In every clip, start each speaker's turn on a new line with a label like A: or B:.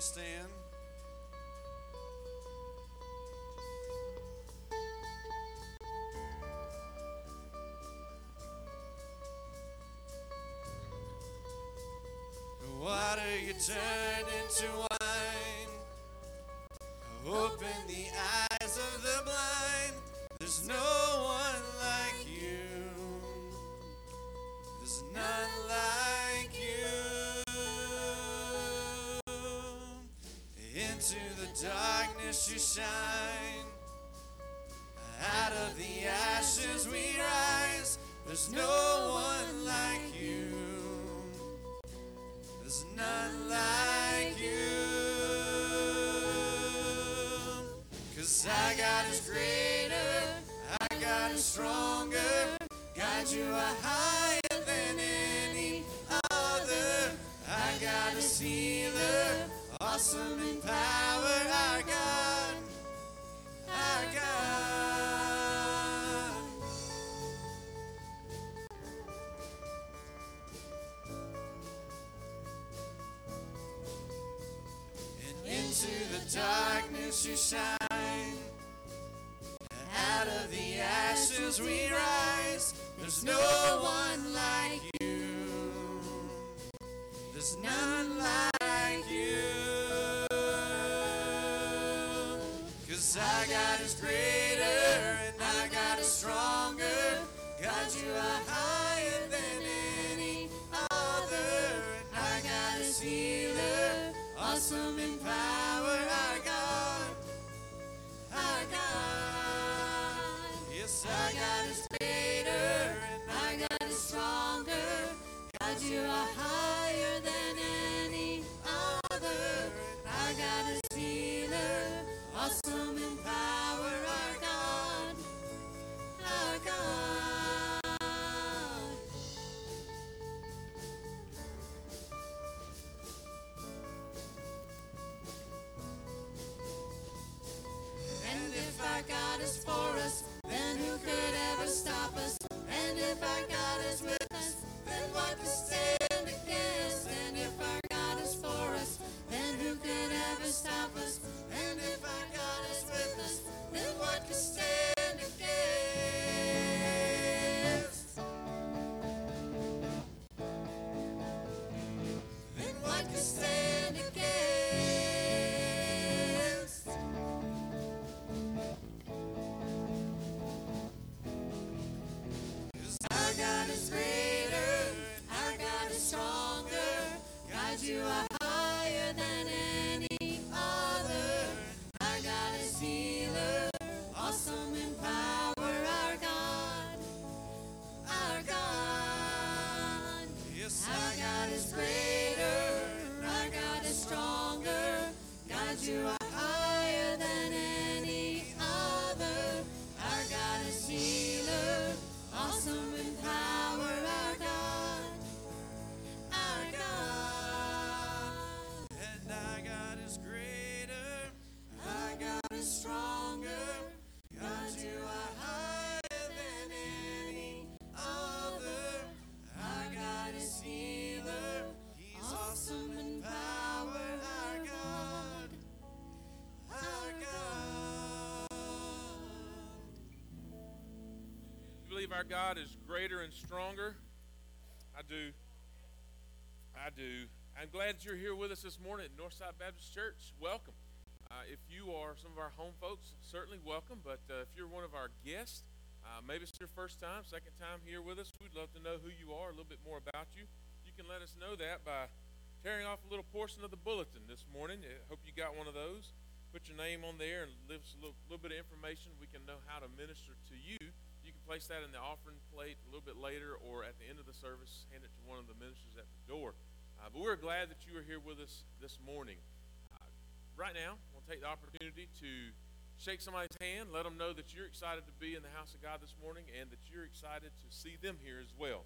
A: stand? Our God is greater, our God is stronger. God, you are higher than any other. Our God is healer, awesome in power. Our God, our God. And into the darkness you shine. Ashes we rise. There's no one like you. There's none like you. Cause our God is greater stop us? And if our God is with us, then what can stand our God is greater and stronger?
B: I do. I do. I'm glad you're here with us this morning at Northside Baptist Church. Welcome. Uh, if you are some of our home folks, certainly welcome. But uh, if you're one of our guests, uh, maybe it's your first time, second time here with us, we'd love to know who you are, a little bit more about you. You can let us know that by tearing off a little portion of the bulletin this morning. I hope you got one of those. Put your name on there and leave us a little, little bit of information. We can know how to minister to you. Place that in the offering plate a little bit later or at the end of the service, hand it to one of the ministers at the door. Uh, but we're glad that you are here with us this morning. Uh, right now, we'll take the opportunity to shake somebody's hand, let them know that you're excited to be in the house of God this morning and that you're excited to see them here as well.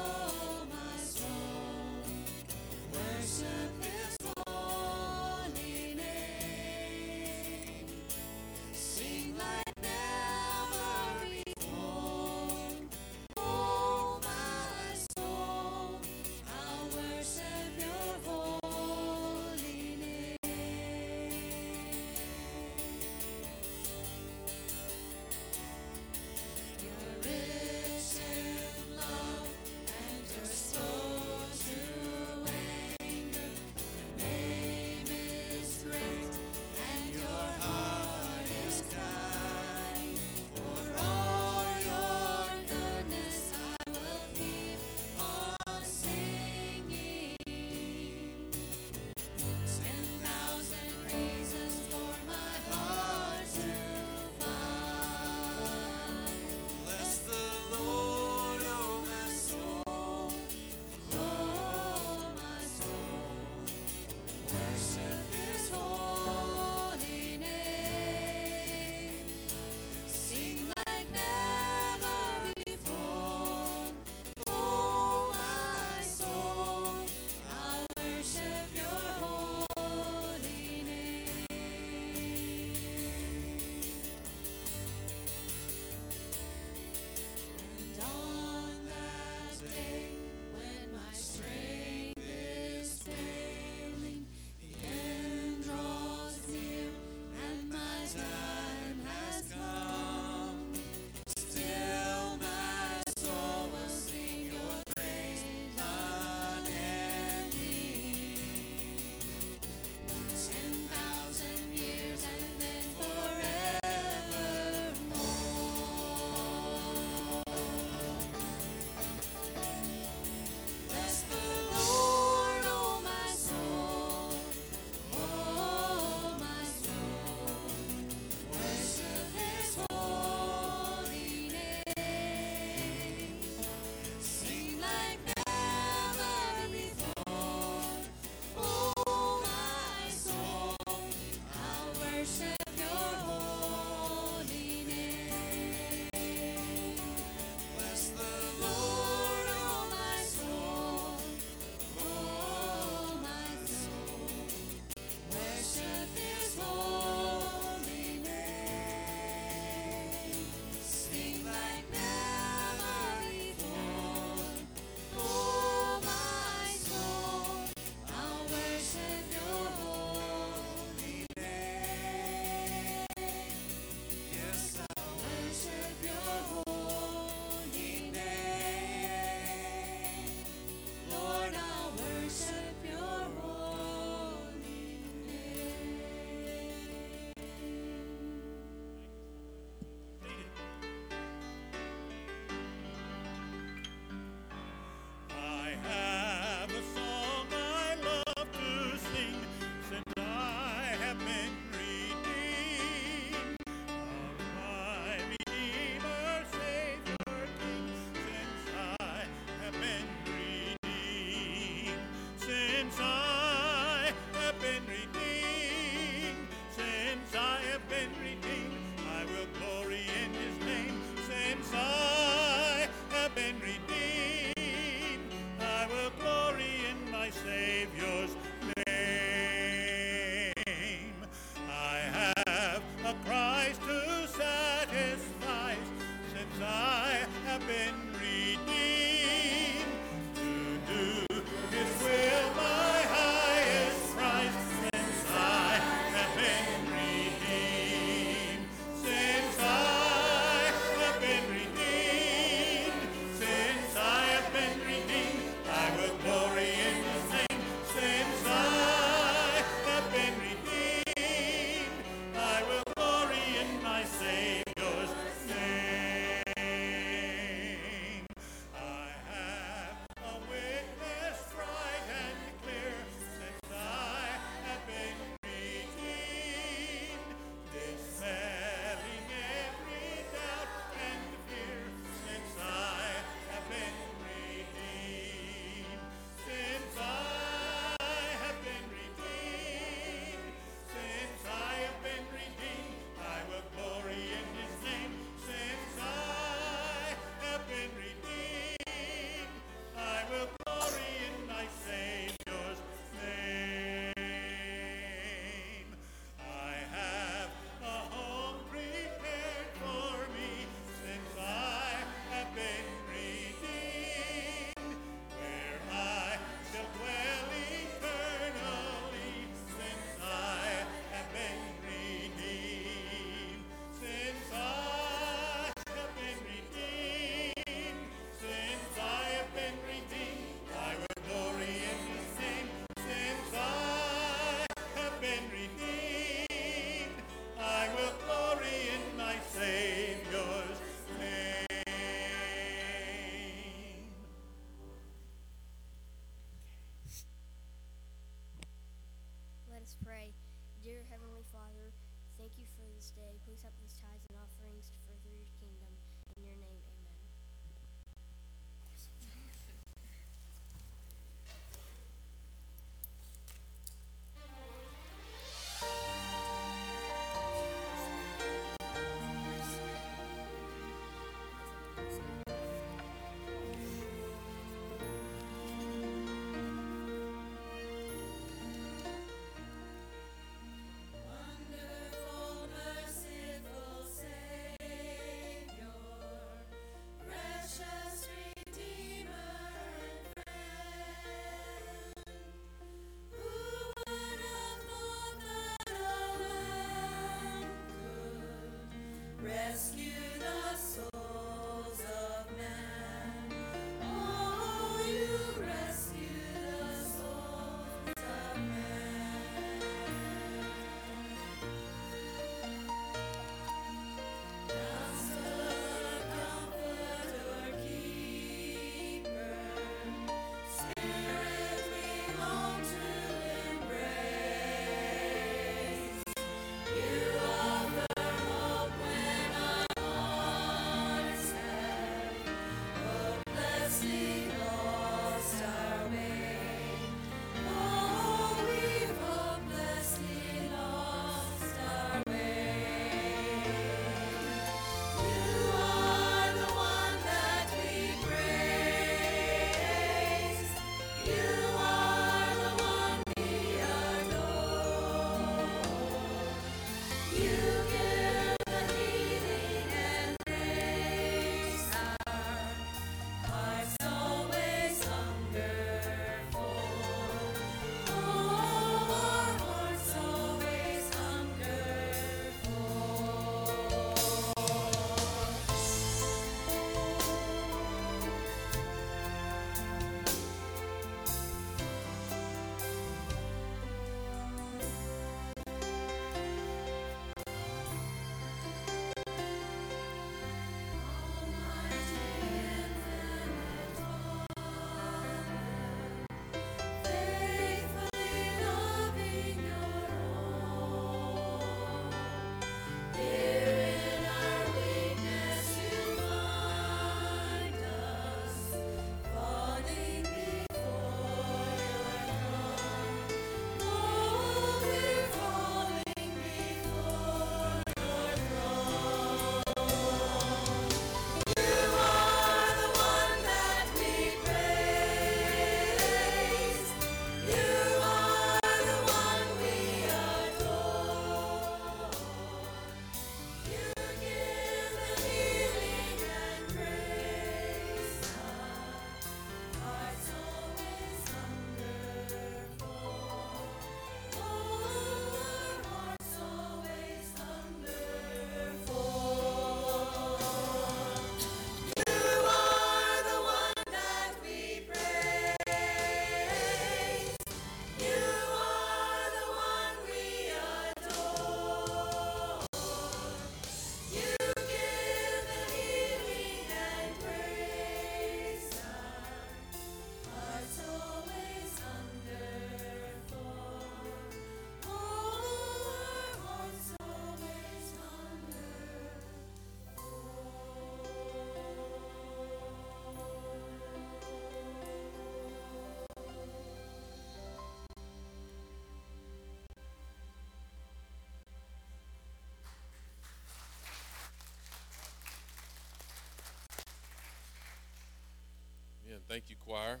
B: Thank you, choir.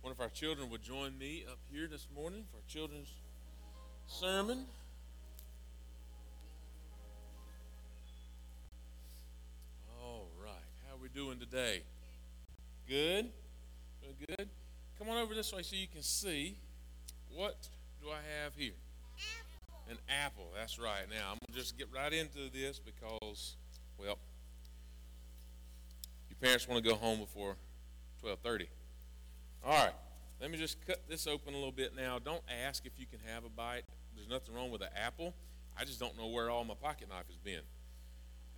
B: One of our children would join me up here this morning for children's sermon. All right. How are we doing today? Good? Doing good? Come on over this way so you can see. What do I have here? An apple. That's right. Now, I'm going to just get right into this because, well, your parents want to go home before 12:30. All right. Let me just cut this open a little bit now. Don't ask if you can have a bite. There's nothing wrong with an apple. I just don't know where all my pocket knife has been.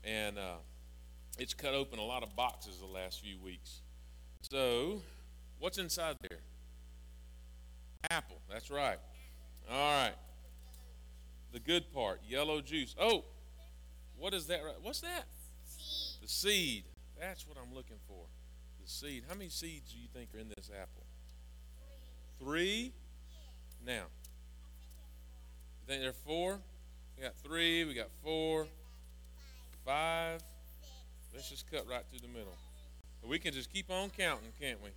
B: And uh, it's cut open a lot of boxes the last few weeks. So, what's inside there? Apple. That's right. All right. The good part, yellow juice. Oh, what is that? What's that?
C: Seed.
B: The seed. That's what I'm looking for. Seed. How many seeds do you think are in this apple? Three. Now, you think there are four? We got three. We got four. Five. Let's just cut right through the middle. We can just keep on counting, can't we?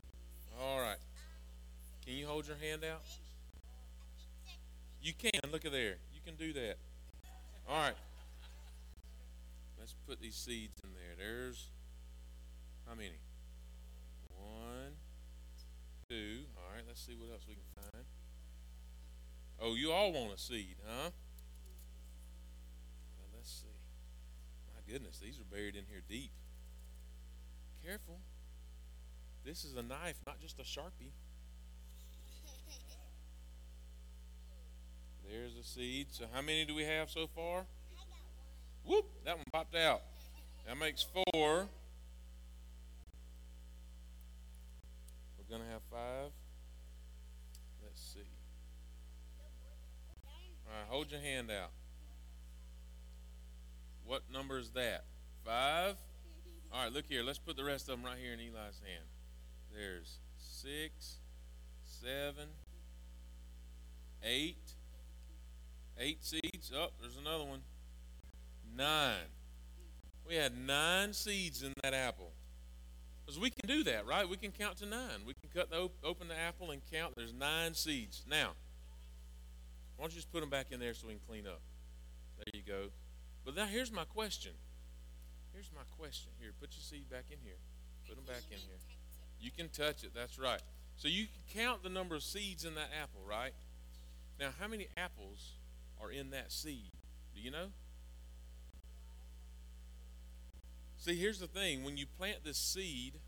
B: All right. Can you hold your hand out? You can. Look at there. You can do that. All right. Let's put these seeds in there. There's how many? One, two. All right. Let's see what else we can find. Oh, you all want a seed, huh? Well, let's see. My goodness, these are buried in here deep. Careful. This is a knife, not just a sharpie. There's a seed. So how many do we have so far? Whoop! That one popped out. That makes four. We're gonna have five. Let's see. Hold your hand out. What number is that? Five. All right, look here. Let's put the rest of them right here in Eli's hand. There's six, seven, eight. Eight seeds. Oh, there's another one. Nine. We had nine seeds in that apple. Because we can do that, right? We can count to nine. We can cut the open the apple and count. There's nine seeds. Now, why don't you just put them back in there so we can clean up? There you go. But now here's my question. Here's my question. Here, put your seed back in here. Put them back in here. You can touch it. That's right. So you can count the number of seeds in that apple, right? Now, how many apples are in that seed? Do you know? See, here's the thing when you plant this seed,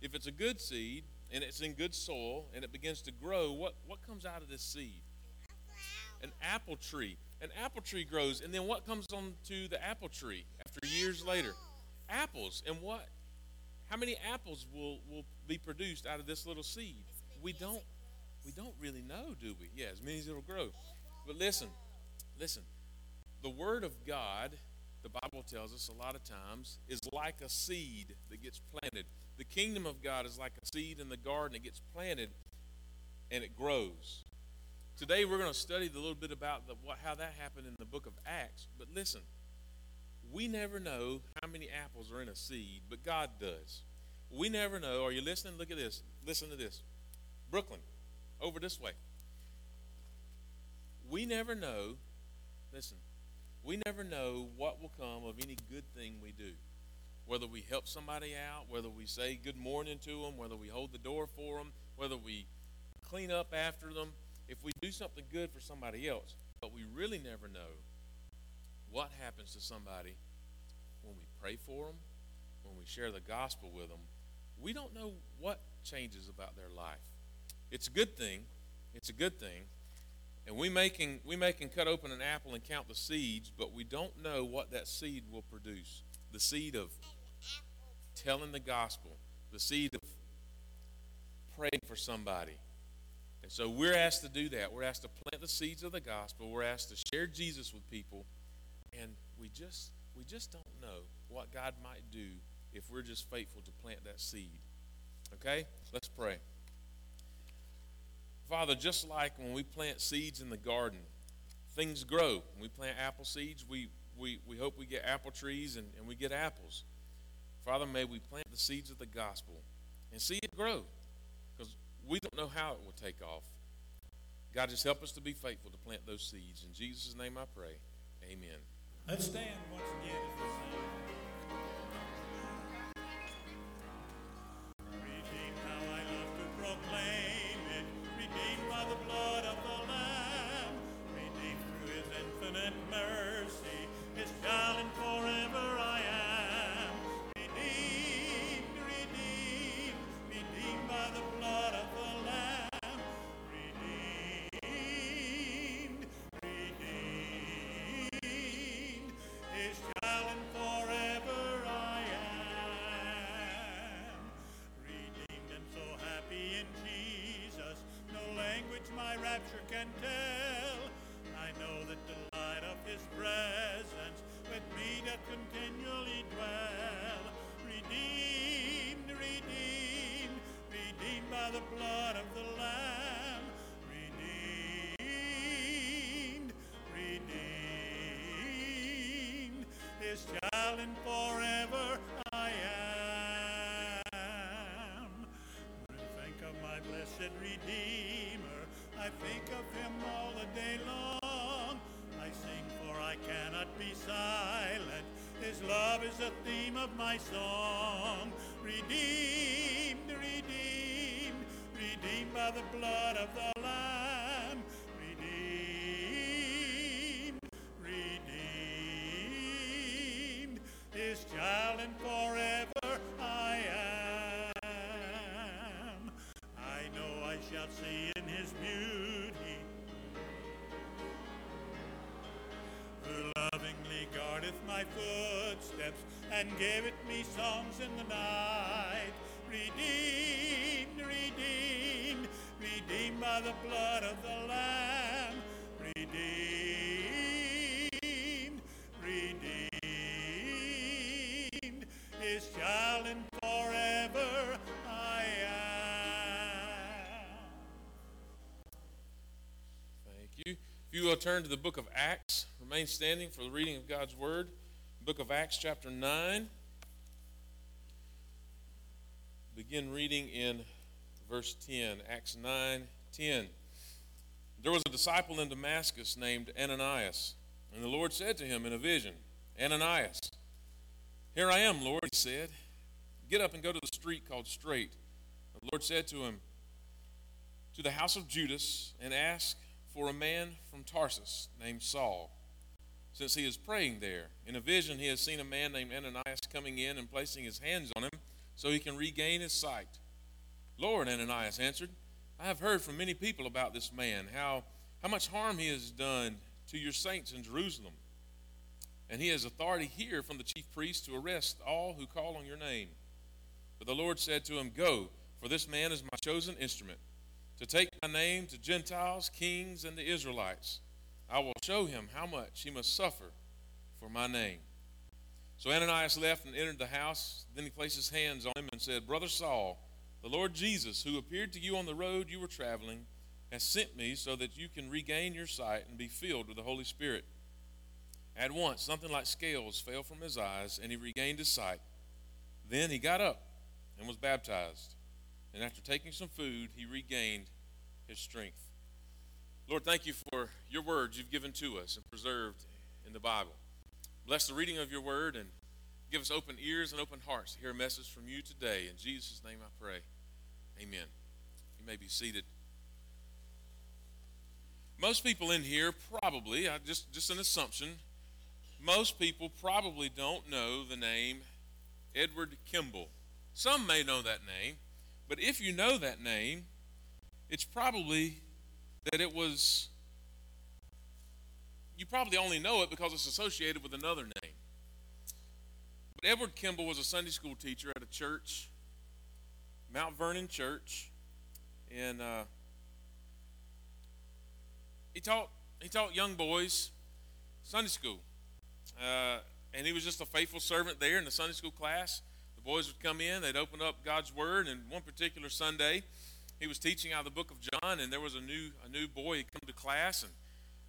B: if it's a good seed and it's in good soil and it begins to grow, what, what comes out of this seed? An apple tree. An apple tree grows, and then what comes onto the apple tree after years later? Apples. And what? How many apples will, will be produced out of this little seed? We don't we don't really know, do we? Yeah, as many as it'll grow. But listen, listen. The word of God, the Bible tells us a lot of times, is like a seed that gets planted. The kingdom of God is like a seed in the garden. It gets planted and it grows. Today we're going to study a little bit about the, what, how that happened in the book of Acts. But listen, we never know how many apples are in a seed, but God does. We never know. Are you listening? Look at this. Listen to this. Brooklyn, over this way. We never know, listen, we never know what will come of any good thing we do. Whether we help somebody out, whether we say good morning to them, whether we hold the door for them, whether we clean up after them, if we do something good for somebody else, but we really never know what happens to somebody when we pray for them, when we share the gospel with them. We don't know what changes about their life. It's a good thing. It's a good thing. And we making we can cut open an apple and count the seeds, but we don't know what that seed will produce. The seed of telling the gospel, the seed of praying for somebody. So we're asked to do that. We're asked to plant the seeds of the gospel. We're asked to share Jesus with people. And we just we just don't know what God might do if we're just faithful to plant that seed. Okay? Let's pray. Father, just like when we plant seeds in the garden, things grow. When we plant apple seeds, we, we, we hope we get apple trees and, and we get apples. Father, may we plant the seeds of the gospel and see it grow. We don't know how it will take off. God, just help us to be faithful to plant those seeds. In Jesus' name I pray. Amen.
C: Let's stand once again as we sing. I the theme of my song. Redeemed, redeemed, redeemed by the blood of the Lamb. Redeemed, redeemed, His child and forever I am. I know I shall see in guardeth my footsteps and giveth me songs in the night. Redeemed, redeemed, redeemed by the blood of the Lamb. Redeemed, redeemed, His child and forever I am.
B: Thank you. If you will turn to the book of Acts, remain standing for the reading of God's word. Book of Acts, chapter 9. Begin reading in verse 10. Acts 9 10. There was a disciple in Damascus named Ananias, and the Lord said to him in a vision, Ananias, here I am, Lord, he said. Get up and go to the street called Straight. The Lord said to him, To the house of Judas, and ask for a man from Tarsus named Saul, since he is praying there. In a vision, he has seen a man named Ananias coming in and placing his hands on him so he can regain his sight. Lord, Ananias answered, I have heard from many people about this man, how, how much harm he has done to your saints in Jerusalem. And he has authority here from the chief priest to arrest all who call on your name. But the Lord said to him, Go, for this man is my chosen instrument, to take my name to Gentiles, kings, and the Israelites. I will show him how much he must suffer for my name. So Ananias left and entered the house. Then he placed his hands on him and said, Brother Saul, the Lord Jesus, who appeared to you on the road you were traveling, has sent me so that you can regain your sight and be filled with the Holy Spirit. At once, something like scales fell from his eyes, and he regained his sight. Then he got up and was baptized. And after taking some food, he regained his strength. Lord, thank you for your words you've given to us and preserved in the Bible. Bless the reading of your word and give us open ears and open hearts to hear a message from you today. In Jesus' name I pray. Amen. You may be seated. Most people in here probably, just just an assumption, most people probably don't know the name Edward Kimball. Some may know that name, but if you know that name, it's probably that it was you probably only know it because it's associated with another name. But Edward Kimball was a Sunday school teacher at a church, Mount Vernon Church, and uh, he taught he taught young boys Sunday school, uh, and he was just a faithful servant there in the Sunday school class. The boys would come in, they'd open up God's Word, and one particular Sunday, he was teaching out of the book of John, and there was a new a new boy he come to class, and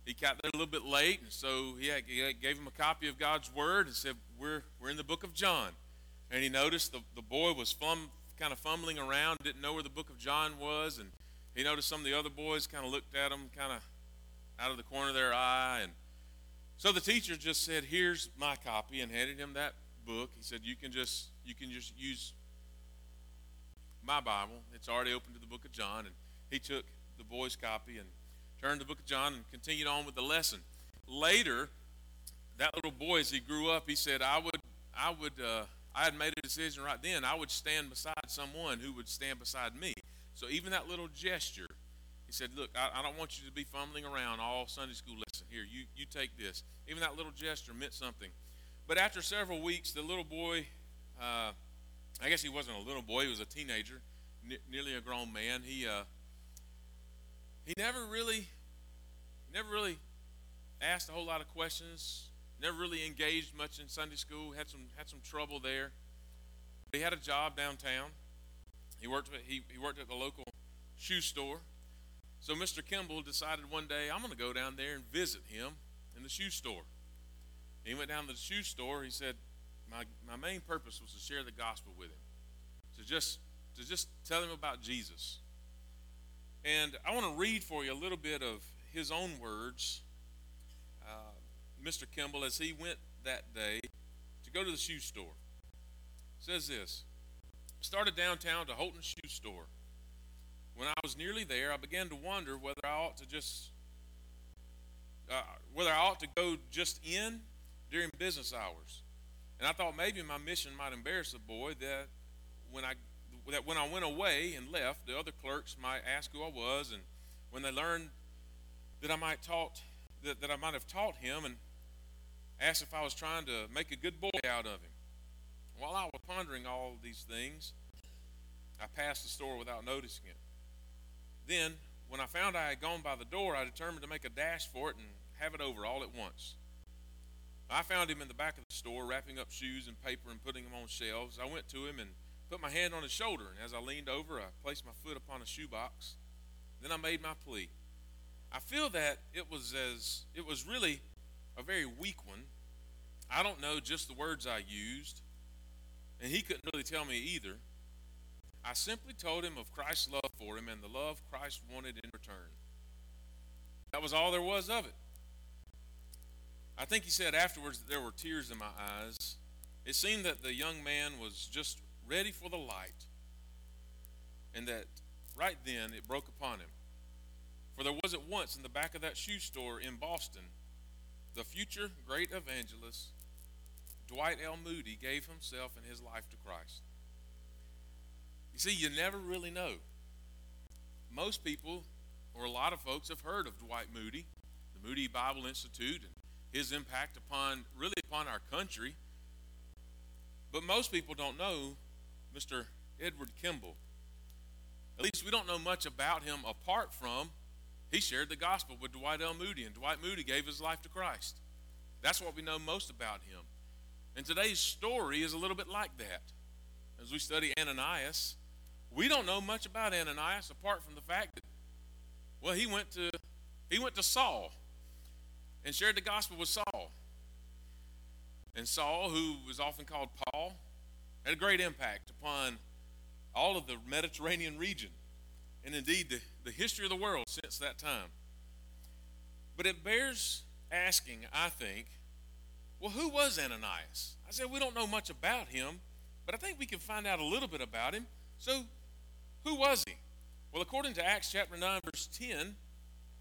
B: he got there a little bit late, and so he, had, he gave him a copy of God's Word and said, "We're we're in the book of John," and he noticed the, the boy was flum, kind of fumbling around, didn't know where the book of John was, and he noticed some of the other boys kind of looked at him kind of out of the corner of their eye. And so the teacher just said, Here's my copy, and handed him that book. He said, You can just you can just use my Bible. It's already open to the book of John. And he took the boy's copy and turned to the book of John and continued on with the lesson. Later, that little boy, as he grew up, he said, I would, I would, uh, I had made a decision right then. I would stand beside someone who would stand beside me. So even that little gesture, he said, Look, I, I don't want you to be fumbling around all Sunday school lesson. Here, you, you take this. Even that little gesture meant something. But after several weeks, the little boy, uh, I guess he wasn't a little boy, he was a teenager, nearly a grown man. He, uh, he never really, never really asked a whole lot of questions. Never really engaged much in Sunday school. Had some had some trouble there. But He had a job downtown. He worked he, he worked at the local shoe store. So Mr. Kimball decided one day I'm going to go down there and visit him in the shoe store. He went down to the shoe store. He said, "My my main purpose was to share the gospel with him, to just to just tell him about Jesus." And I want to read for you a little bit of his own words Mr. Kimball as he went that day to go to the shoe store. Says this Started downtown to Holton Shoe Store. When I was nearly there, I began to wonder whether I ought to just uh, whether I ought to go just in during business hours. And I thought maybe my mission might embarrass the boy that when I that when I went away and left, the other clerks might ask who I was, and when they learned that I might taught that, that I might have taught him and asked if I was trying to make a good boy out of him. While I was pondering all these things, I passed the store without noticing it. Then, when I found I had gone by the door, I determined to make a dash for it and have it over all at once. I found him in the back of the store, wrapping up shoes and paper and putting them on shelves. I went to him and put my hand on his shoulder, and as I leaned over, I placed my foot upon a shoebox. Then I made my plea. I feel that it was as it was really a very weak one. I don't know just the words I used, and he couldn't really tell me either. I simply told him of Christ's love for him and the love Christ wanted in return. That was all there was of it. I think he said afterwards that there were tears in my eyes. It seemed that the young man was just ready for the light, and that right then it broke upon him. For there was at once in the back of that shoe store in Boston the future great evangelist, Dwight L. Moody, gave himself and his life to Christ. You see, you never really know. Most people, or a lot of folks, have heard of Dwight Moody, the Moody Bible Institute, and his impact upon, really upon our country. But most people don't know Mr. Edward Kimball. At least we don't know much about him apart from he shared the gospel with Dwight L. Moody, and Dwight Moody gave his life to Christ. That's what we know most about him. And today's story is a little bit like that. As we study Ananias, we don't know much about Ananias apart from the fact that, well, he went to he went to Saul and shared the gospel with Saul. And Saul, who was often called Paul, had a great impact upon all of the Mediterranean region and indeed the, the history of the world since that time. But it bears asking, I think, well, who was Ananias? I said, we don't know much about him, but I think we can find out a little bit about him. So, who was he? Well, according to Acts chapter 9, verse 10,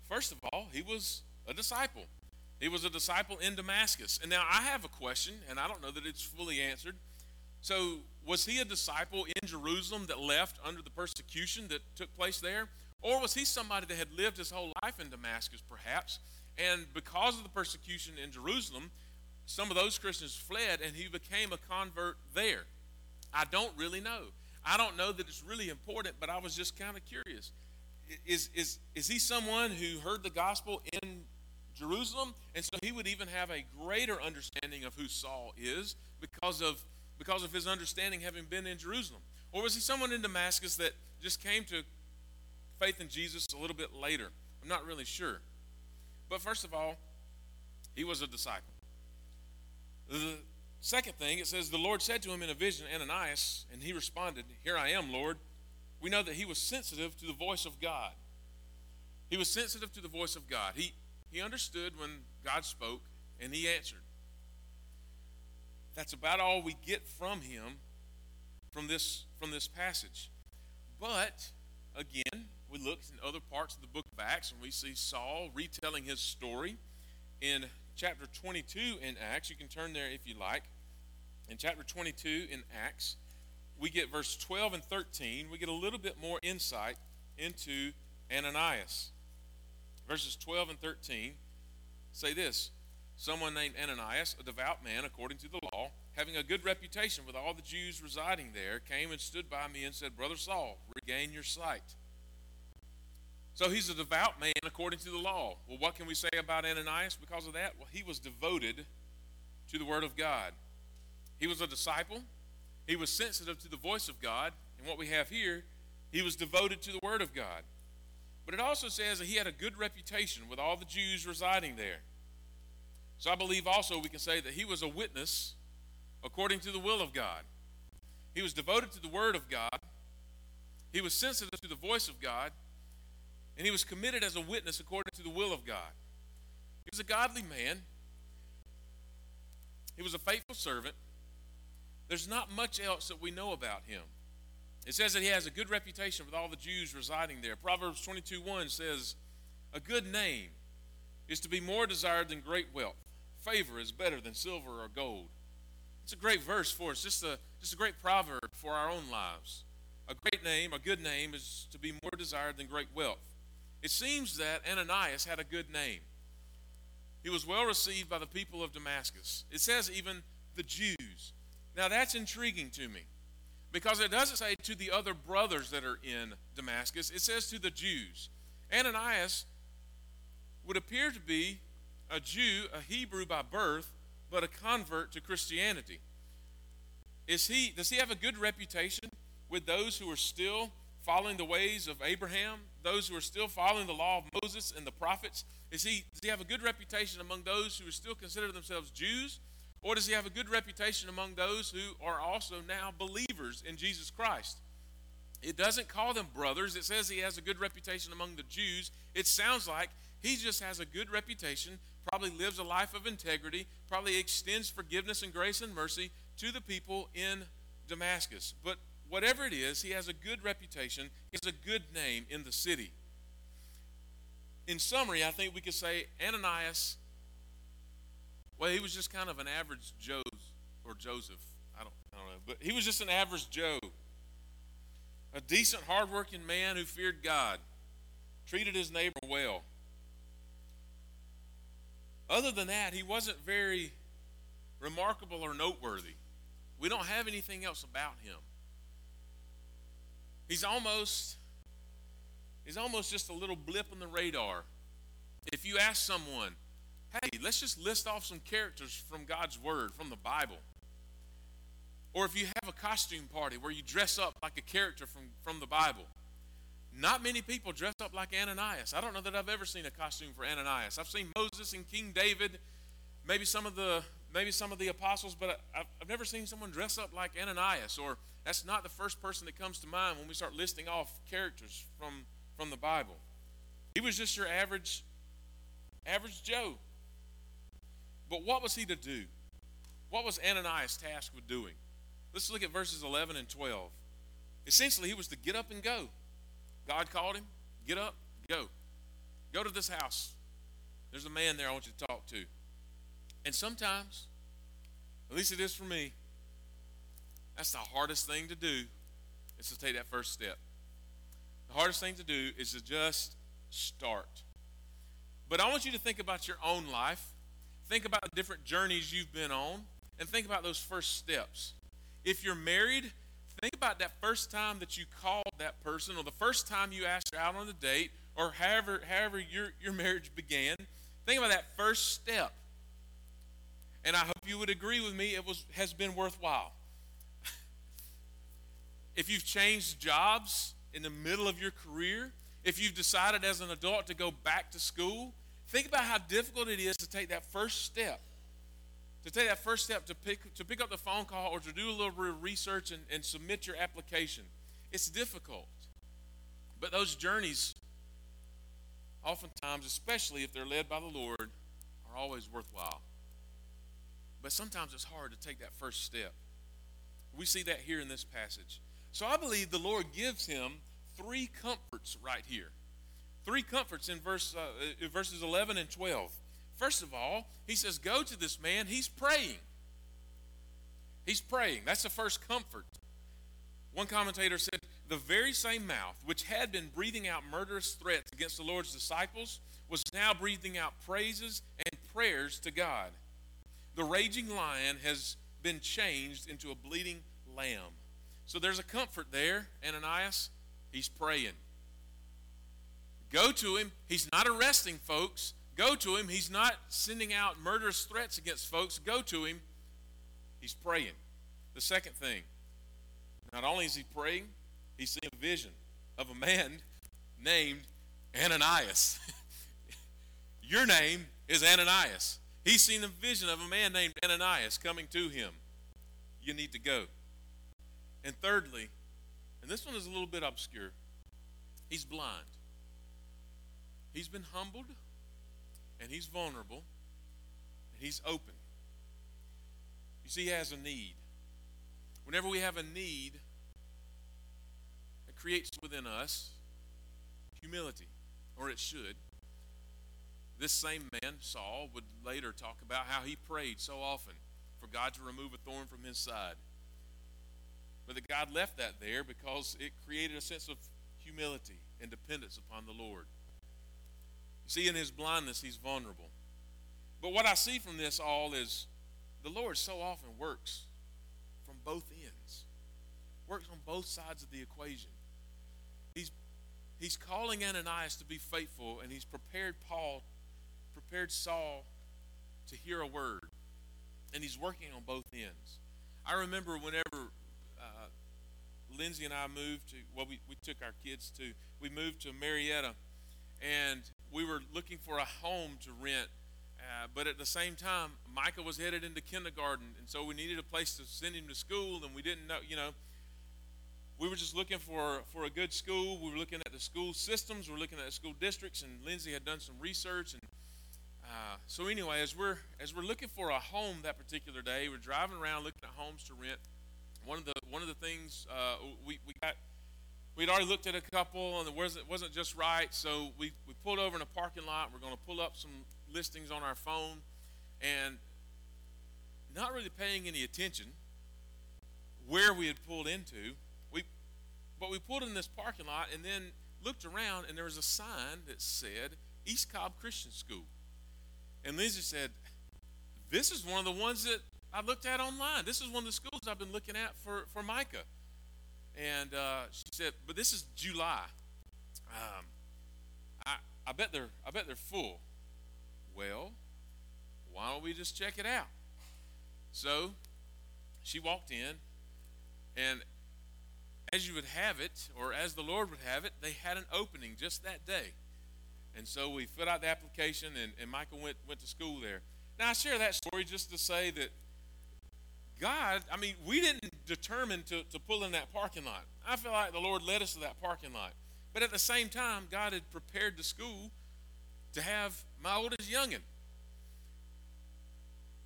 B: first of all, he was a disciple. He was a disciple in Damascus. And now I have a question, and I don't know that it's fully answered. So, was he a disciple in Jerusalem that left under the persecution that took place there? Or was he somebody that had lived his whole life in Damascus, perhaps? And because of the persecution in Jerusalem, some of those Christians fled and he became a convert there. I don't really know. I don't know that it's really important, but I was just kind of curious. Is, is, is he someone who heard the gospel in Jerusalem? And so he would even have a greater understanding of who Saul is because of because of his understanding having been in Jerusalem? Or was he someone in Damascus that just came to faith in Jesus a little bit later? I'm not really sure. But first of all, he was a disciple. The, Second thing, it says, The Lord said to him in a vision, Ananias, and he responded, Here I am, Lord. We know that he was sensitive to the voice of God. He was sensitive to the voice of God. He, he understood when God spoke, and he answered. That's about all we get from him from this, from this passage. But, again, we look in other parts of the book of Acts, and we see Saul retelling his story in chapter 22 in Acts. You can turn there if you like. In chapter 22 in Acts, we get verse 12 and 13. We get a little bit more insight into Ananias. Verses 12 and 13 say this Someone named Ananias, a devout man according to the law, having a good reputation with all the Jews residing there, came and stood by me and said, Brother Saul, regain your sight. So he's a devout man according to the law. Well, what can we say about Ananias because of that? Well, he was devoted to the Word of God. He was a disciple, he was sensitive to the voice of God. And what we have here, he was devoted to the Word of God. But it also says that he had a good reputation with all the Jews residing there. So I believe also we can say that he was a witness according to the will of God. He was devoted to the Word of God, he was sensitive to the voice of God, and he was committed as a witness according to the will of God. He was a godly man, he was a faithful servant. There's not much else that we know about him. It says that he has a good reputation with all the Jews residing there. Proverbs 22 1 says, A good name is to be more desired than great wealth. Favor is better than silver or gold. It's a great verse for us, just a, just a great proverb for our own lives. A great name, a good name, is to be more desired than great wealth. It seems that Ananias had a good name. He was well received by the people of Damascus. It says even the Jews. Now that's intriguing to me because it doesn't say to the other brothers that are in Damascus, it says to the Jews. Ananias would appear to be a Jew, a Hebrew by birth, but a convert to Christianity. Is he, does he have a good reputation with those who are still following the ways of Abraham, those who are still following the law of Moses and the prophets? Is he, does he have a good reputation among those who still consider themselves Jews? Or does he have a good reputation among those who are also now believers in Jesus Christ? It doesn't call them brothers. It says he has a good reputation among the Jews. It sounds like he just has a good reputation, probably lives a life of integrity, probably extends forgiveness and grace and mercy to the people in Damascus. But whatever it is, he has a good reputation, he has a good name in the city. In summary, I think we could say Ananias well, he was just kind of an average Joe or Joseph. I don't, I don't know. But he was just an average Joe. A decent, hardworking man who feared God, treated his neighbor well. Other than that, he wasn't very remarkable or noteworthy. We don't have anything else about him. He's almost he's almost just a little blip on the radar. If you ask someone, hey, let's just list off some characters from God's Word, from the Bible. Or if you have a costume party where you dress up like a character from, from the Bible. Not many people dress up like Ananias. I don't know that I've ever seen a costume for Ananias. I've seen Moses and King David, maybe some of the maybe some of the apostles, but I've, I've never seen someone dress up like Ananias. Or that's not the first person that comes to mind when we start listing off characters from from the Bible. He was just your average average Joe. But what was he to do? What was Ananias tasked with doing? Let's look at verses 11 and 12. Essentially, he was to get up and go. God called him, get up, go. Go to this house. There's a man there I want you to talk to. And sometimes, at least it is for me, that's the hardest thing to do is to take that first step. The hardest thing to do is to just start. But I want you to think about your own life Think about different journeys you've been on and think about those first steps. If you're married, think about that first time that you called that person or the first time you asked her out on a date or however, however your, your marriage began. Think about that first step. And I hope you would agree with me, it was, has been worthwhile. if you've changed jobs in the middle of your career, if you've decided as an adult to go back to school, Think about how difficult it is to take that first step. to take that first step to pick, to pick up the phone call or to do a little bit of research and, and submit your application. It's difficult. But those journeys, oftentimes, especially if they're led by the Lord, are always worthwhile. But sometimes it's hard to take that first step. We see that here in this passage. So I believe the Lord gives him three comforts right here. Three comforts in verse, uh, verses 11 and 12. First of all, he says, Go to this man. He's praying. He's praying. That's the first comfort. One commentator said, The very same mouth which had been breathing out murderous threats against the Lord's disciples was now breathing out praises and prayers to God. The raging lion has been changed into a bleeding lamb. So there's a comfort there. Ananias, he's praying. Go to him. He's not arresting folks. Go to him. He's not sending out murderous threats against folks. Go to him. He's praying. The second thing, not only is he praying, he's seeing a vision of a man named Ananias. Your name is Ananias. He's seen a vision of a man named Ananias coming to him. You need to go. And thirdly, and this one is a little bit obscure, he's blind. He's been humbled, and he's vulnerable, and he's open. You see, he has a need. Whenever we have a need, it creates within us humility, or it should. This same man, Saul, would later talk about how he prayed so often for God to remove a thorn from his side. But that God left that there because it created a sense of humility and dependence upon the Lord. See, in his blindness, he's vulnerable. But what I see from this all is the Lord so often works from both ends, works on both sides of the equation. He's, he's calling Ananias to be faithful, and he's prepared Paul prepared Saul to hear a word, and he's working on both ends. I remember whenever uh, Lindsay and I moved to, well, we, we took our kids to, we moved to Marietta, and we were looking for a home to rent. Uh, but at the same time, Micah was headed into kindergarten, and so we needed a place to send him to school, and we didn't know, you know, we were just looking for for a good school. We were looking at the school systems. We were looking at the school districts, and Lindsay had done some research, and uh, so anyway, as we're as we're looking for a home that particular day, we're driving around looking at homes to rent. One of the one of the things uh, we we got we'd already looked at a couple and it wasn't wasn't just right. So we we pulled over in a parking lot. We're going to pull up some listings on our phone, and not really paying any attention where we had pulled into. We but we pulled in this parking lot and then looked around and there was a sign that said East Cobb Christian School. And Lindsay said, This is one of the ones that I looked at online. This is one of the schools I've been looking at for, for Micah. And uh, she said, But this is July. Um, I, I bet they're I bet they're full. Well, why don't we just check it out? So she walked in, and as you would have it, or as the Lord would have it, they had an opening just that day. And so we filled out the application, and, and Micah went, went to school there. Now, I share that story just to say that God, I mean, we didn't determine to, to pull in that parking lot. I feel like the Lord led us to that parking lot. But at the same time, God had prepared the school to have my oldest youngin.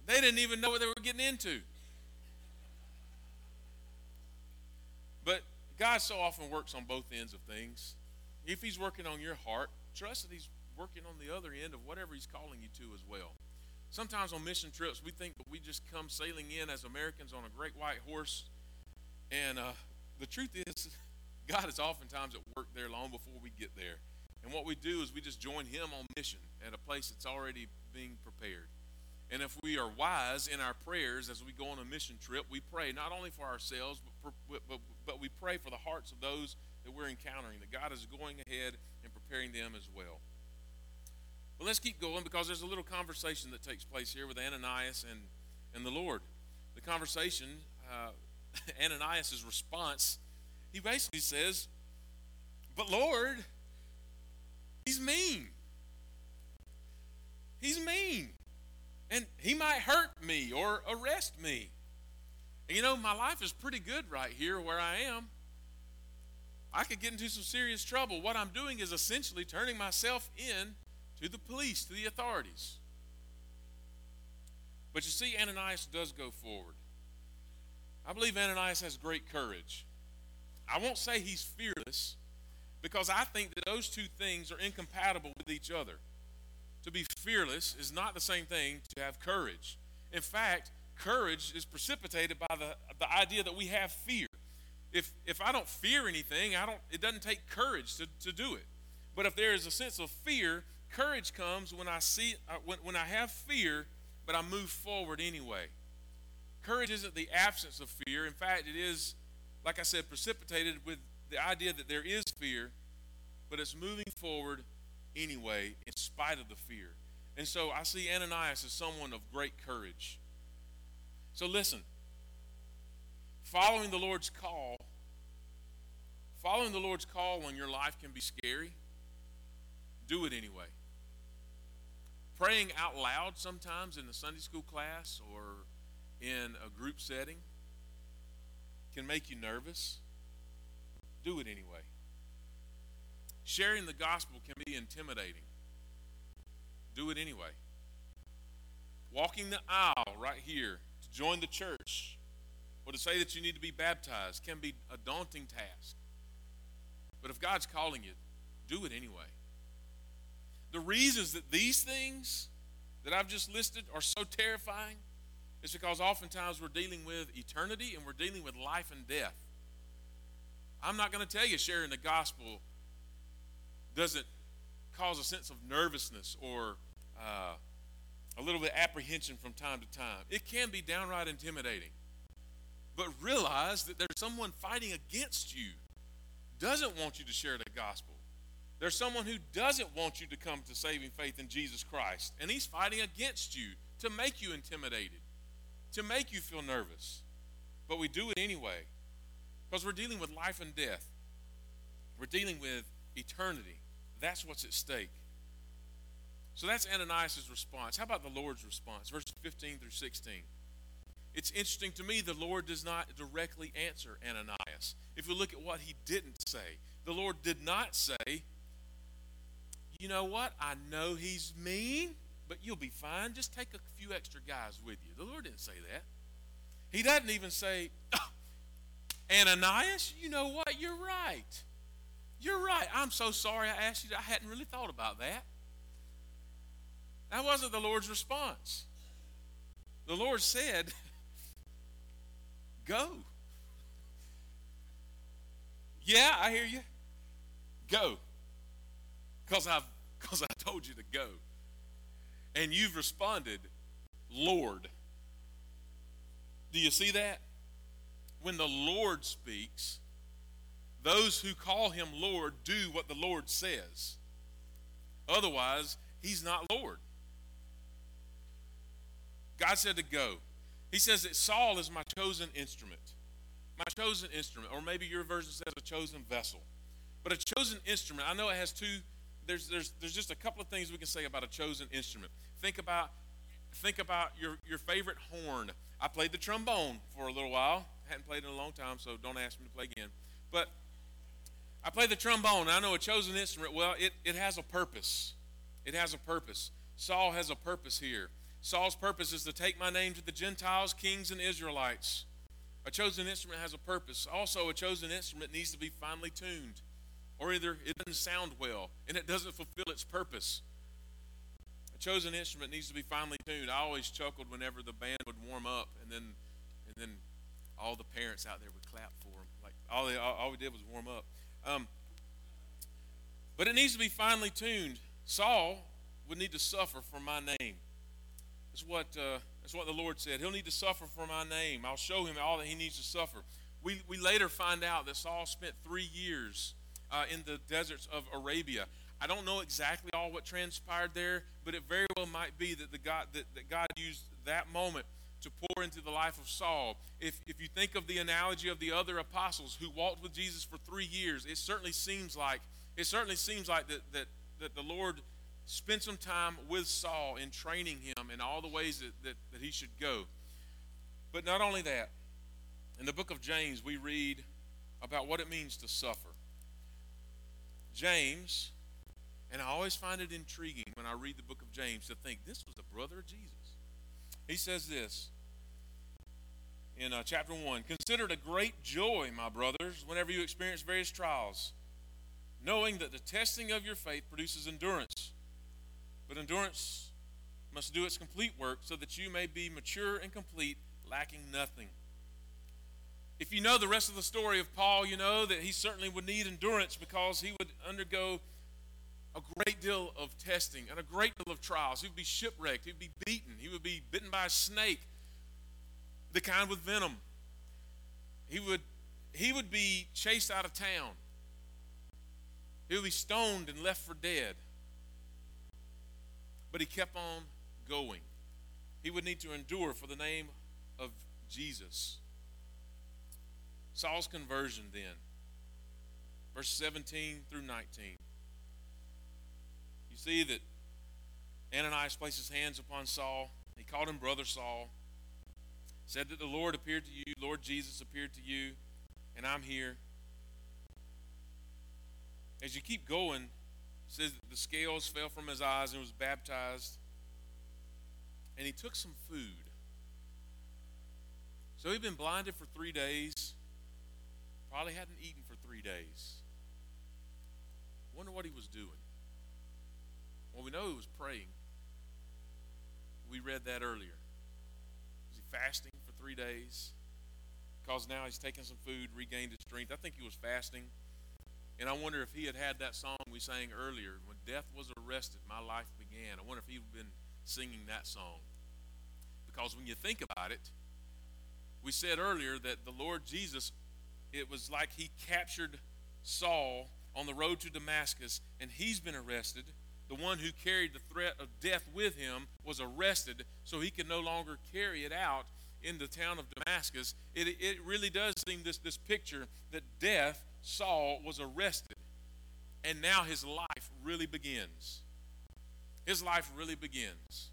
B: They didn't even know what they were getting into. But God so often works on both ends of things. If He's working on your heart, trust that He's working on the other end of whatever He's calling you to as well. Sometimes on mission trips, we think that we just come sailing in as Americans on a great white horse. And uh, the truth is, God is oftentimes at work there long before we get there. And what we do is we just join Him on mission at a place that's already being prepared. And if we are wise in our prayers as we go on a mission trip, we pray not only for ourselves, but, for, but, but we pray for the hearts of those that we're encountering, that God is going ahead and preparing them as well. But let's keep going because there's a little conversation that takes place here with Ananias and, and the Lord. The conversation, uh, Ananias' response, he basically says, But Lord, he's mean. He's mean. and he might hurt me or arrest me. And you know, my life is pretty good right here where I am. I could get into some serious trouble. What I'm doing is essentially turning myself in to the police, to the authorities. But you see, Ananias does go forward. I believe Ananias has great courage. I won't say he's fearless because I think that those two things are incompatible with each other. To be fearless is not the same thing to have courage. In fact, courage is precipitated by the, the idea that we have fear. If, if I don't fear anything, I don't, it doesn't take courage to, to do it. But if there is a sense of fear, courage comes when I see uh, when, when I have fear, but I move forward anyway. Courage isn't the absence of fear. In fact, it is, like I said, precipitated with the idea that there is fear, but it's moving forward anyway, in spite of the fear. And so I see Ananias as someone of great courage. So listen, following the Lord's call, following the Lord's call on your life can be scary. Do it anyway. Praying out loud sometimes in the Sunday school class or in a group setting can make you nervous. Do it anyway. Sharing the gospel can be intimidating. Do it anyway. Walking the aisle right here to join the church or to say that you need to be baptized can be a daunting task. But if God's calling you, do it anyway. The reasons that these things that I've just listed are so terrifying is because oftentimes we're dealing with eternity and we're dealing with life and death. I'm not going to tell you sharing the gospel doesn't cause a sense of nervousness or uh, a little bit apprehension from time to time. It can be downright intimidating. But realize that there's someone fighting against you, doesn't want you to share the gospel. There's someone who doesn't want you to come to saving faith in Jesus Christ, and he's fighting against you to make you intimidated, to make you feel nervous. But we do it anyway because we're dealing with life and death. We're dealing with eternity. That's what's at stake. So that's Ananias' response. How about the Lord's response? Verses 15 through 16. It's interesting to me the Lord does not directly answer Ananias. If we look at what he didn't say, the Lord did not say, You know what? I know he's mean, but you'll be fine. Just take a few extra guys with you. The Lord didn't say that. He doesn't even say, oh, Ananias, you know what? You're right. You're right. I'm so sorry I asked you. I hadn't really thought about that. That wasn't the Lord's response. The Lord said, Go. Yeah, I hear you. Go. Because I've because I told you to go. And you've responded, Lord. Do you see that? When the Lord speaks, those who call him Lord do what the Lord says. Otherwise, he's not Lord. God said to go. He says that Saul is my chosen instrument. My chosen instrument. Or maybe your version says a chosen vessel. But a chosen instrument, I know it has two, there's, there's, there's just a couple of things we can say about a chosen instrument. Think about, think about your, your favorite horn. I played the trombone for a little while. I hadn't played in a long time, so don't ask me to play again. But I play the trombone. I know a chosen instrument. Well, it, it has a purpose. It has a purpose. Saul has a purpose here. Saul's purpose is to take my name to the Gentiles, kings, and Israelites. A chosen instrument has a purpose. Also, a chosen instrument needs to be finely tuned, or either it doesn't sound well and it doesn't fulfill its purpose. A chosen instrument needs to be finely tuned. I always chuckled whenever the band would warm up, and then, and then all the parents out there would clap for them. Like all, they, all, all we did was warm up. Um, but it needs to be finely tuned. Saul would need to suffer for my name. That's what, uh, that's what the Lord said. He'll need to suffer for my name. I'll show him all that he needs to suffer. We, we later find out that Saul spent three years uh, in the deserts of Arabia. I don't know exactly all what transpired there, but it very well might be that, the God, that, that God used that moment to pour into the life of Saul. If, if you think of the analogy of the other apostles who walked with Jesus for three years, it certainly seems like it certainly seems like that, that, that the Lord spent some time with Saul in training him in all the ways that, that, that he should go. But not only that, in the book of James, we read about what it means to suffer. James, and I always find it intriguing when I read the book of James to think this was a brother of Jesus. He says this in uh, chapter 1 Consider it a great joy, my brothers, whenever you experience various trials, knowing that the testing of your faith produces endurance. But endurance must do its complete work so that you may be mature and complete, lacking nothing. If you know the rest of the story of Paul, you know that he certainly would need endurance because he would undergo a great deal of testing and a great deal of trials. He would be shipwrecked, he would be beaten, he would be bitten by a snake, the kind with venom. He would he would be chased out of town. He would be stoned and left for dead. But he kept on going. He would need to endure for the name of Jesus. Saul's conversion then, verse 17 through 19. You see that Ananias placed his hands upon Saul. He called him Brother Saul. Said that the Lord appeared to you, Lord Jesus appeared to you, and I'm here. As you keep going, says the scales fell from his eyes and was baptized. And he took some food. So he'd been blinded for three days. Probably hadn't eaten for three days. Wonder what he was doing. Well, we know he was praying. We read that earlier. Was he fasting for three days? Because now he's taken some food, regained his strength. I think he was fasting. And I wonder if he had had that song we sang earlier, When Death Was Arrested, My Life Began. I wonder if he'd been singing that song. Because when you think about it, we said earlier that the Lord Jesus, it was like he captured Saul on the road to Damascus, and he's been arrested. The one who carried the threat of death with him was arrested, so he could no longer carry it out in the town of Damascus. It, it really does seem this, this picture that death Saul was arrested, and now his life really begins. His life really begins.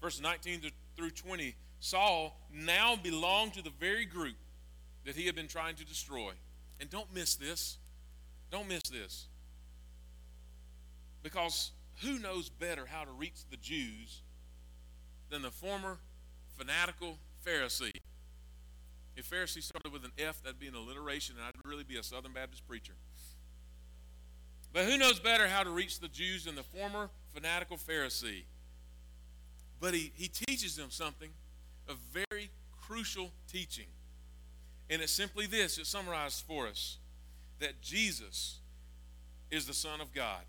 B: Verse 19 through 20 Saul now belonged to the very group that he had been trying to destroy. And don't miss this. Don't miss this. Because who knows better how to reach the Jews than the former fanatical Pharisee if Pharisee started with an F, that'd be an alliteration, and I'd really be a Southern Baptist preacher. But who knows better how to reach the Jews than the former fanatical Pharisee? But he, he teaches them something, a very crucial teaching. And it's simply this it summarized for us that Jesus is the Son of God.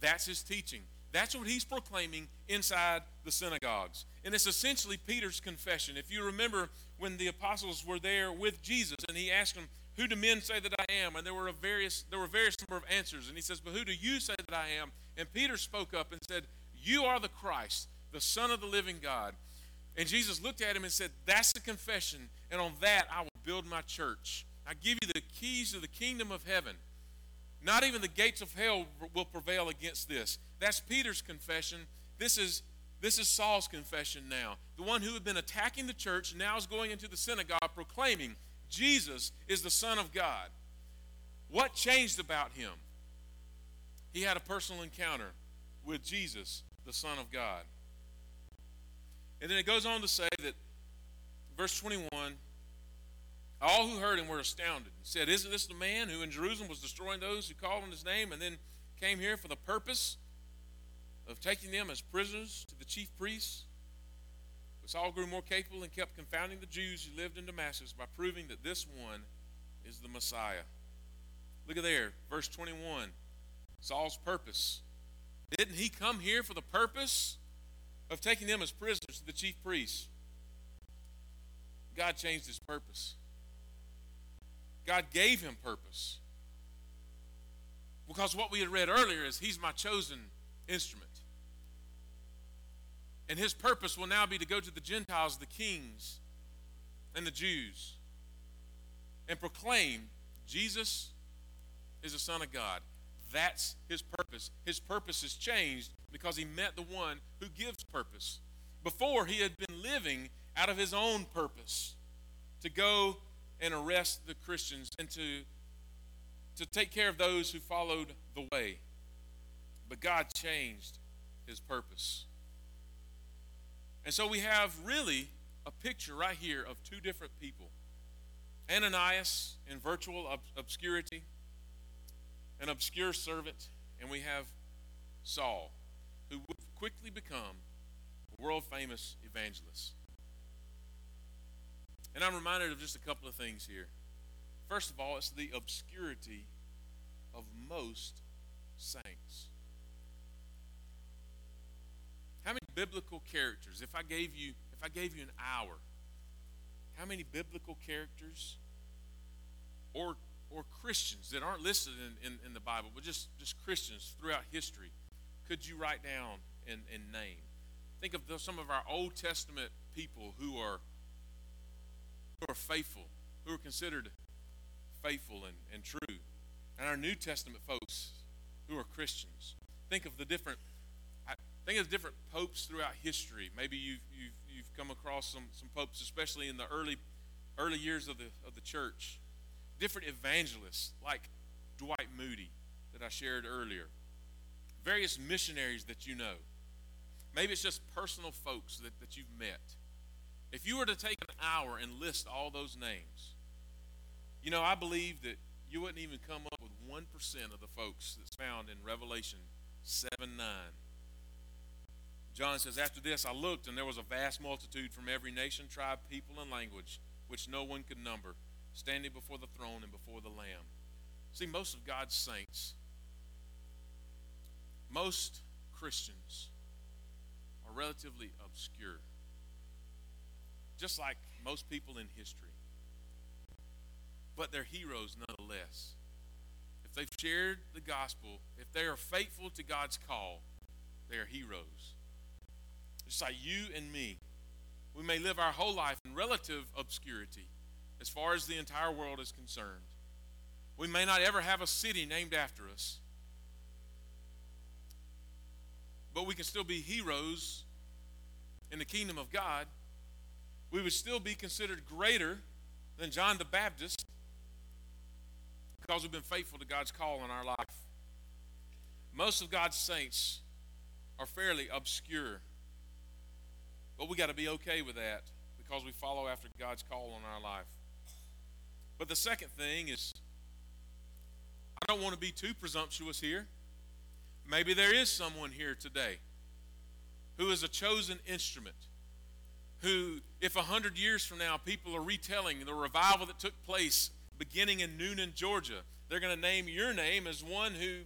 B: That's his teaching. That's what he's proclaiming inside the synagogues. And it's essentially Peter's confession. If you remember when the apostles were there with Jesus and he asked them, Who do men say that I am? And there were a various there were various number of answers. And he says, But who do you say that I am? And Peter spoke up and said, You are the Christ, the Son of the living God. And Jesus looked at him and said, That's the confession, and on that I will build my church. I give you the keys of the kingdom of heaven. Not even the gates of hell will prevail against this. That's Peter's confession. This is this is Saul's confession now. The one who had been attacking the church now is going into the synagogue proclaiming Jesus is the Son of God. What changed about him? He had a personal encounter with Jesus, the Son of God. And then it goes on to say that, verse 21 all who heard him were astounded and said, Isn't this the man who in Jerusalem was destroying those who called on his name and then came here for the purpose of taking them as prisoners to the chief priests. But Saul grew more capable and kept confounding the Jews who lived in Damascus by proving that this one is the Messiah. Look at there, verse 21. Saul's purpose. Didn't he come here for the purpose of taking them as prisoners to the chief priests? God changed his purpose. God gave him purpose. Because what we had read earlier is he's my chosen instrument. And his purpose will now be to go to the Gentiles, the kings, and the Jews, and proclaim Jesus is the Son of God. that's his purpose. His purpose has changed because he met the one who gives purpose. Before, he had been living out of his own purpose to go and arrest the Christians and to, to take care of those who followed the way. But God changed his purpose. And so we have really a picture right here of two different people Ananias in virtual ob- obscurity, an obscure servant, and we have Saul, who would quickly become a world famous evangelist. And I'm reminded of just a couple of things here. First of all, it's the obscurity of most saints. How many biblical characters, if I gave you if I gave you an hour, how many biblical characters or or Christians that aren't listed in, in, in the Bible, but just, just Christians throughout history, could you write down and, and name? Think of the, some of our Old Testament people who are who are faithful, who are considered faithful and, and true, and our New Testament folks who are Christians. Think of the different think of the different popes throughout history. Maybe you've, you've, you've come across some, some popes, especially in the early early years of the of the church. Different evangelists like Dwight Moody that I shared earlier. Various missionaries that you know. Maybe it's just personal folks that, that you've met. If you were to take an hour and list all those names, you know, I believe that you wouldn't even come up with 1% of the folks that's found in Revelation 7 9. John says, After this I looked, and there was a vast multitude from every nation, tribe, people, and language, which no one could number, standing before the throne and before the Lamb. See, most of God's saints, most Christians, are relatively obscure just like most people in history. But they're heroes nonetheless. If they've shared the gospel, if they are faithful to God's call, they are heroes. Just like you and me. We may live our whole life in relative obscurity as far as the entire world is concerned. We may not ever have a city named after us. But we can still be heroes in the kingdom of God we would still be considered greater than John the Baptist because we've been faithful to God's call in our life. Most of God's saints are fairly obscure, but we got to be okay with that because we follow after God's call on our life. But the second thing is, I don't want to be too presumptuous here. Maybe there is someone here today who is a chosen instrument who, if a hundred years from now people are retelling the revival that took place beginning in Newnan, Georgia, they're going to name your name as one who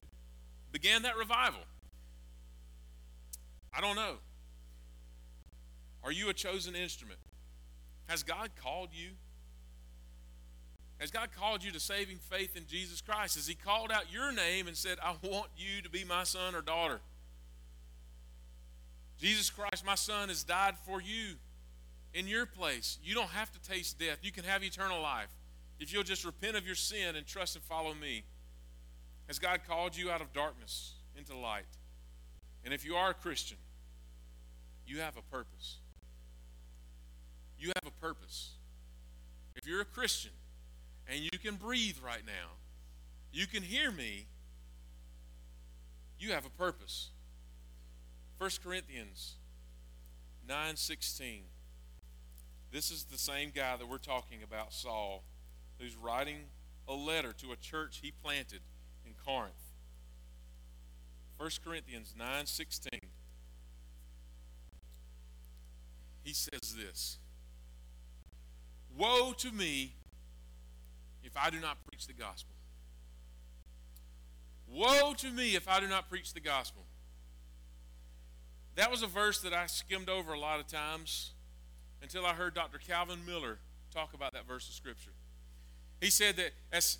B: began that revival. I don't know. Are you a chosen instrument? Has God called you? Has God called you to saving faith in Jesus Christ? Has He called out your name and said, I want you to be my son or daughter? Jesus Christ, my son, has died for you in your place. You don't have to taste death. You can have eternal life if you'll just repent of your sin and trust and follow me. Has God called you out of darkness into light? And if you are a Christian, you have a purpose. You have a purpose. If you're a Christian and you can breathe right now, you can hear me, you have a purpose. 1 Corinthians 9:16 this is the same guy that we're talking about, Saul, who's writing a letter to a church he planted in Corinth. 1 Corinthians 9:16. He says this. Woe to me if I do not preach the gospel. Woe to me if I do not preach the gospel. That was a verse that I skimmed over a lot of times until I heard Dr. Calvin Miller talk about that verse of Scripture. He said that as,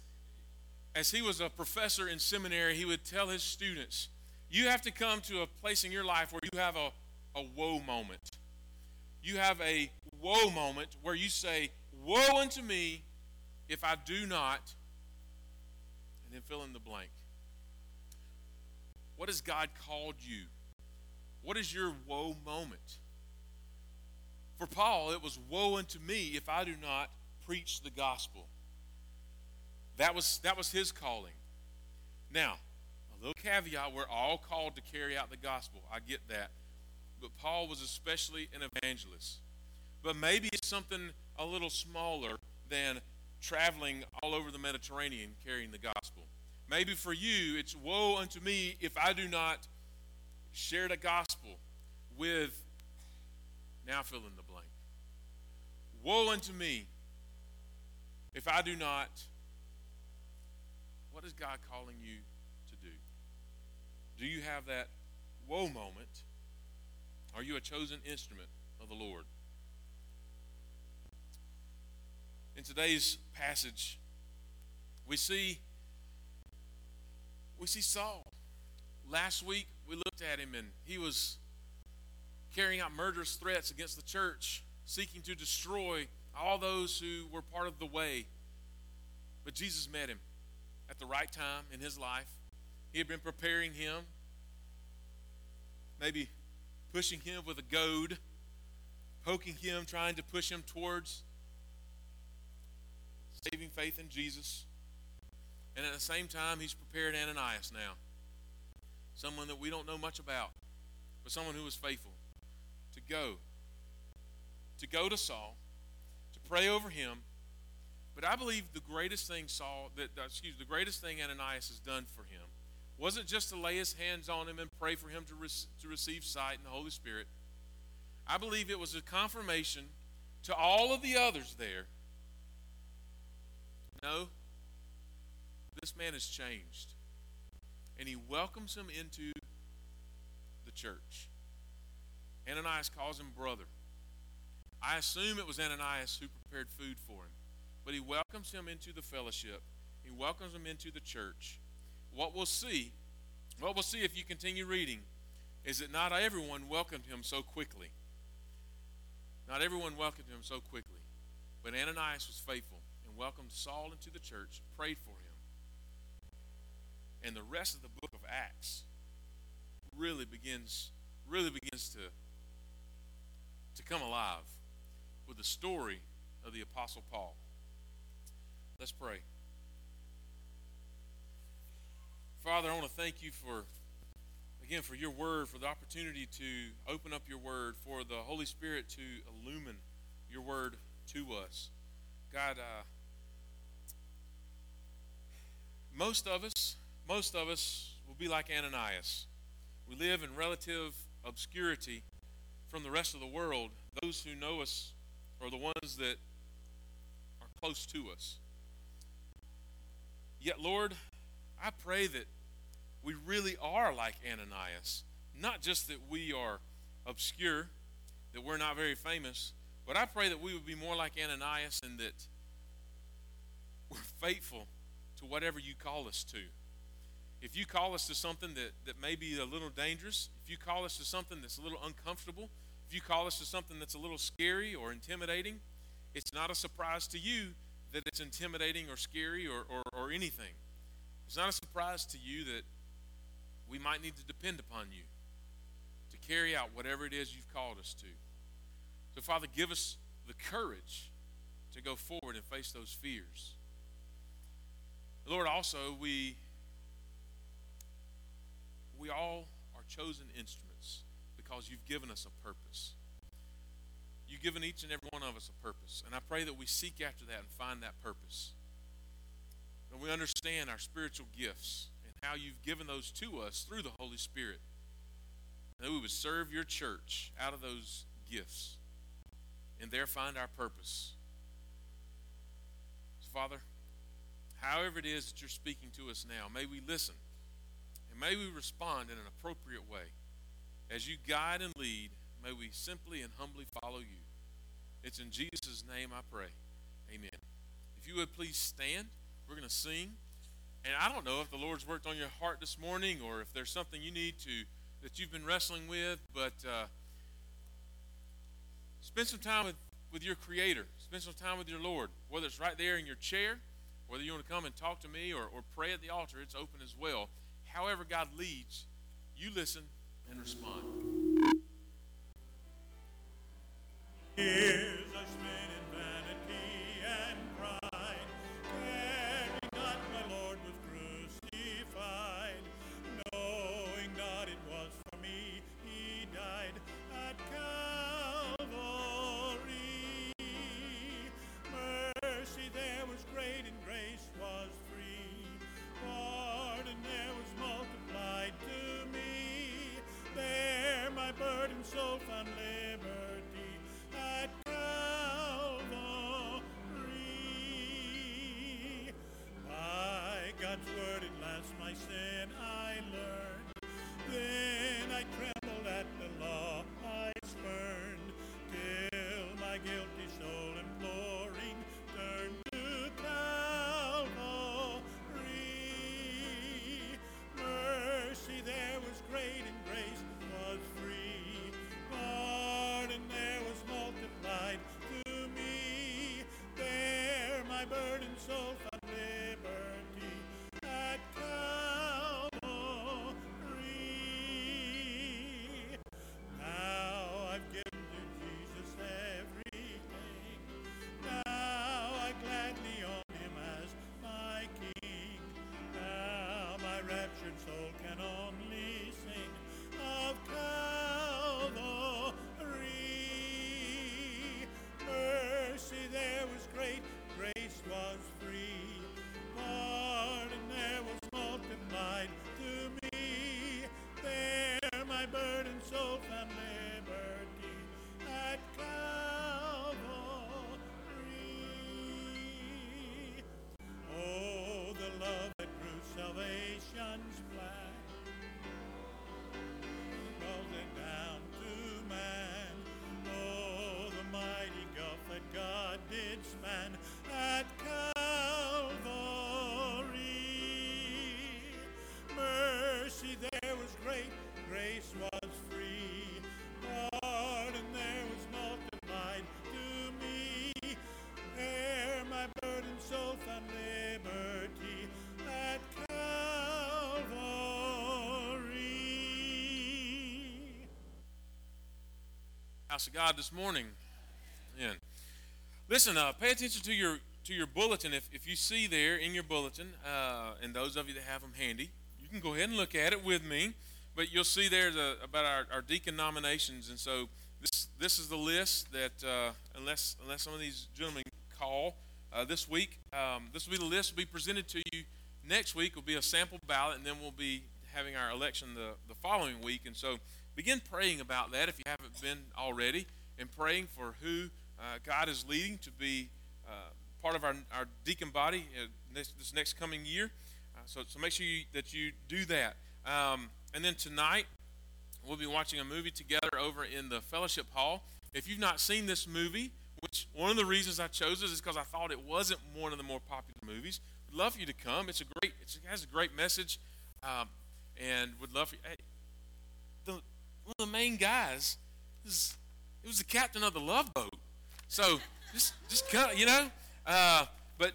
B: as he was a professor in seminary, he would tell his students, You have to come to a place in your life where you have a, a woe moment. You have a woe moment where you say, Woe unto me if I do not, and then fill in the blank. What has God called you? What is your woe moment? For Paul, it was woe unto me if I do not preach the gospel. That was, that was his calling. Now, a little caveat we're all called to carry out the gospel. I get that. But Paul was especially an evangelist. But maybe it's something a little smaller than traveling all over the Mediterranean carrying the gospel. Maybe for you, it's woe unto me if I do not share the gospel with, now fill in the blank. Woe unto me if I do not, what is God calling you to do? Do you have that woe moment? Are you a chosen instrument of the Lord? In today's passage, we see we see Saul. Last week we looked at him and he was carrying out murderous threats against the church, seeking to destroy all those who were part of the way. But Jesus met him at the right time in his life. He had been preparing him, maybe pushing him with a goad, poking him, trying to push him towards saving faith in Jesus. And at the same time, he's prepared Ananias now. Someone that we don't know much about, but someone who was faithful to go. To go to Saul, to pray over him. But I believe the greatest thing Saul, that excuse the greatest thing Ananias has done for him wasn't just to lay his hands on him and pray for him to, re- to receive sight in the Holy Spirit. I believe it was a confirmation to all of the others there no, this man has changed. And he welcomes him into the church. Ananias calls him brother. I assume it was Ananias who prepared food for him. But he welcomes him into the fellowship. He welcomes him into the church. What we'll see, what we'll see if you continue reading, is that not everyone welcomed him so quickly. Not everyone welcomed him so quickly. But Ananias was faithful and welcomed Saul into the church, prayed for him. And the rest of the book of Acts really begins really begins to to come alive with the story of the apostle Paul. Let's pray. Father, I want to thank you for again for your word, for the opportunity to open up your word, for the Holy Spirit to illumine your word to us. God, uh, most of us, most of us will be like Ananias. We live in relative obscurity from the rest of the world. Those who know us are the ones that are close to us. Yet, Lord, I pray that we really are like Ananias. Not just that we are obscure, that we're not very famous, but I pray that we would be more like Ananias and that we're faithful to whatever you call us to. If you call us to something that, that may be a little dangerous, if you call us to something that's a little uncomfortable, if you call us to something that's a little scary or intimidating, it's not a surprise to you that it's intimidating or scary or, or, or anything. It's not a surprise to you that we might need to depend upon you to carry out whatever it is you've called us to. So, Father, give us the courage to go forward and face those fears. Lord, also, we, we all are chosen instruments because you've given us a purpose. You've given each and every one of us a purpose. And I pray that we seek after that and find that purpose. And we understand our spiritual gifts and how you've given those to us through the Holy Spirit. And that we would serve your church out of those gifts and there find our purpose. So, Father, however it is that you're speaking to us now, may we listen and may we respond in an appropriate way. As you guide and lead, may we simply and humbly follow you. It's in Jesus' name I pray. Amen. If you would please stand, we're going to sing. And I don't know if the Lord's worked on your heart this morning or if there's something you need to that you've been wrestling with, but uh, spend some time with, with your Creator. Spend some time with your Lord, whether it's right there in your chair whether you want to come and talk to me or, or pray at the altar, it's open as well. However, God leads, you listen and respond.
C: Sin I learned. Then I trembled at the law I spurned, till my guilty soul imploring turned to Calvary. Mercy there was great and grace was free. Pardon there was multiplied to me. There my burdened soul
B: House of God this morning. Amen. Listen, uh, pay attention to your to your bulletin. If, if you see there in your bulletin, uh, and those of you that have them handy, you can go ahead and look at it with me. But you'll see there the, about our, our deacon nominations, and so this this is the list that uh, unless unless some of these gentlemen call uh, this week, um, this will be the list will be presented to you next week. Will be a sample ballot, and then we'll be having our election the the following week. And so begin praying about that if you haven't been already, and praying for who uh, God is leading to be uh, part of our, our deacon body uh, this, this next coming year. Uh, so, so make sure you, that you do that. Um, and then tonight, we'll be watching a movie together over in the fellowship hall. If you've not seen this movie, which one of the reasons I chose it is because I thought it wasn't one of the more popular movies. Would love for you to come. It's a great. It's, it has a great message, um, and would love for you. Hey, the one of the main guys is it was the captain of the love boat. So just just come, you know. Uh, but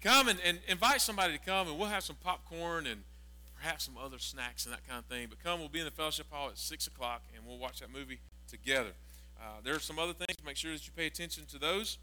B: come and, and invite somebody to come, and we'll have some popcorn and perhaps some other snacks and that kind of thing. But come, we'll be in the fellowship hall at six o'clock, and we'll watch that movie together. Uh, there are some other things. Make sure that you pay attention to those.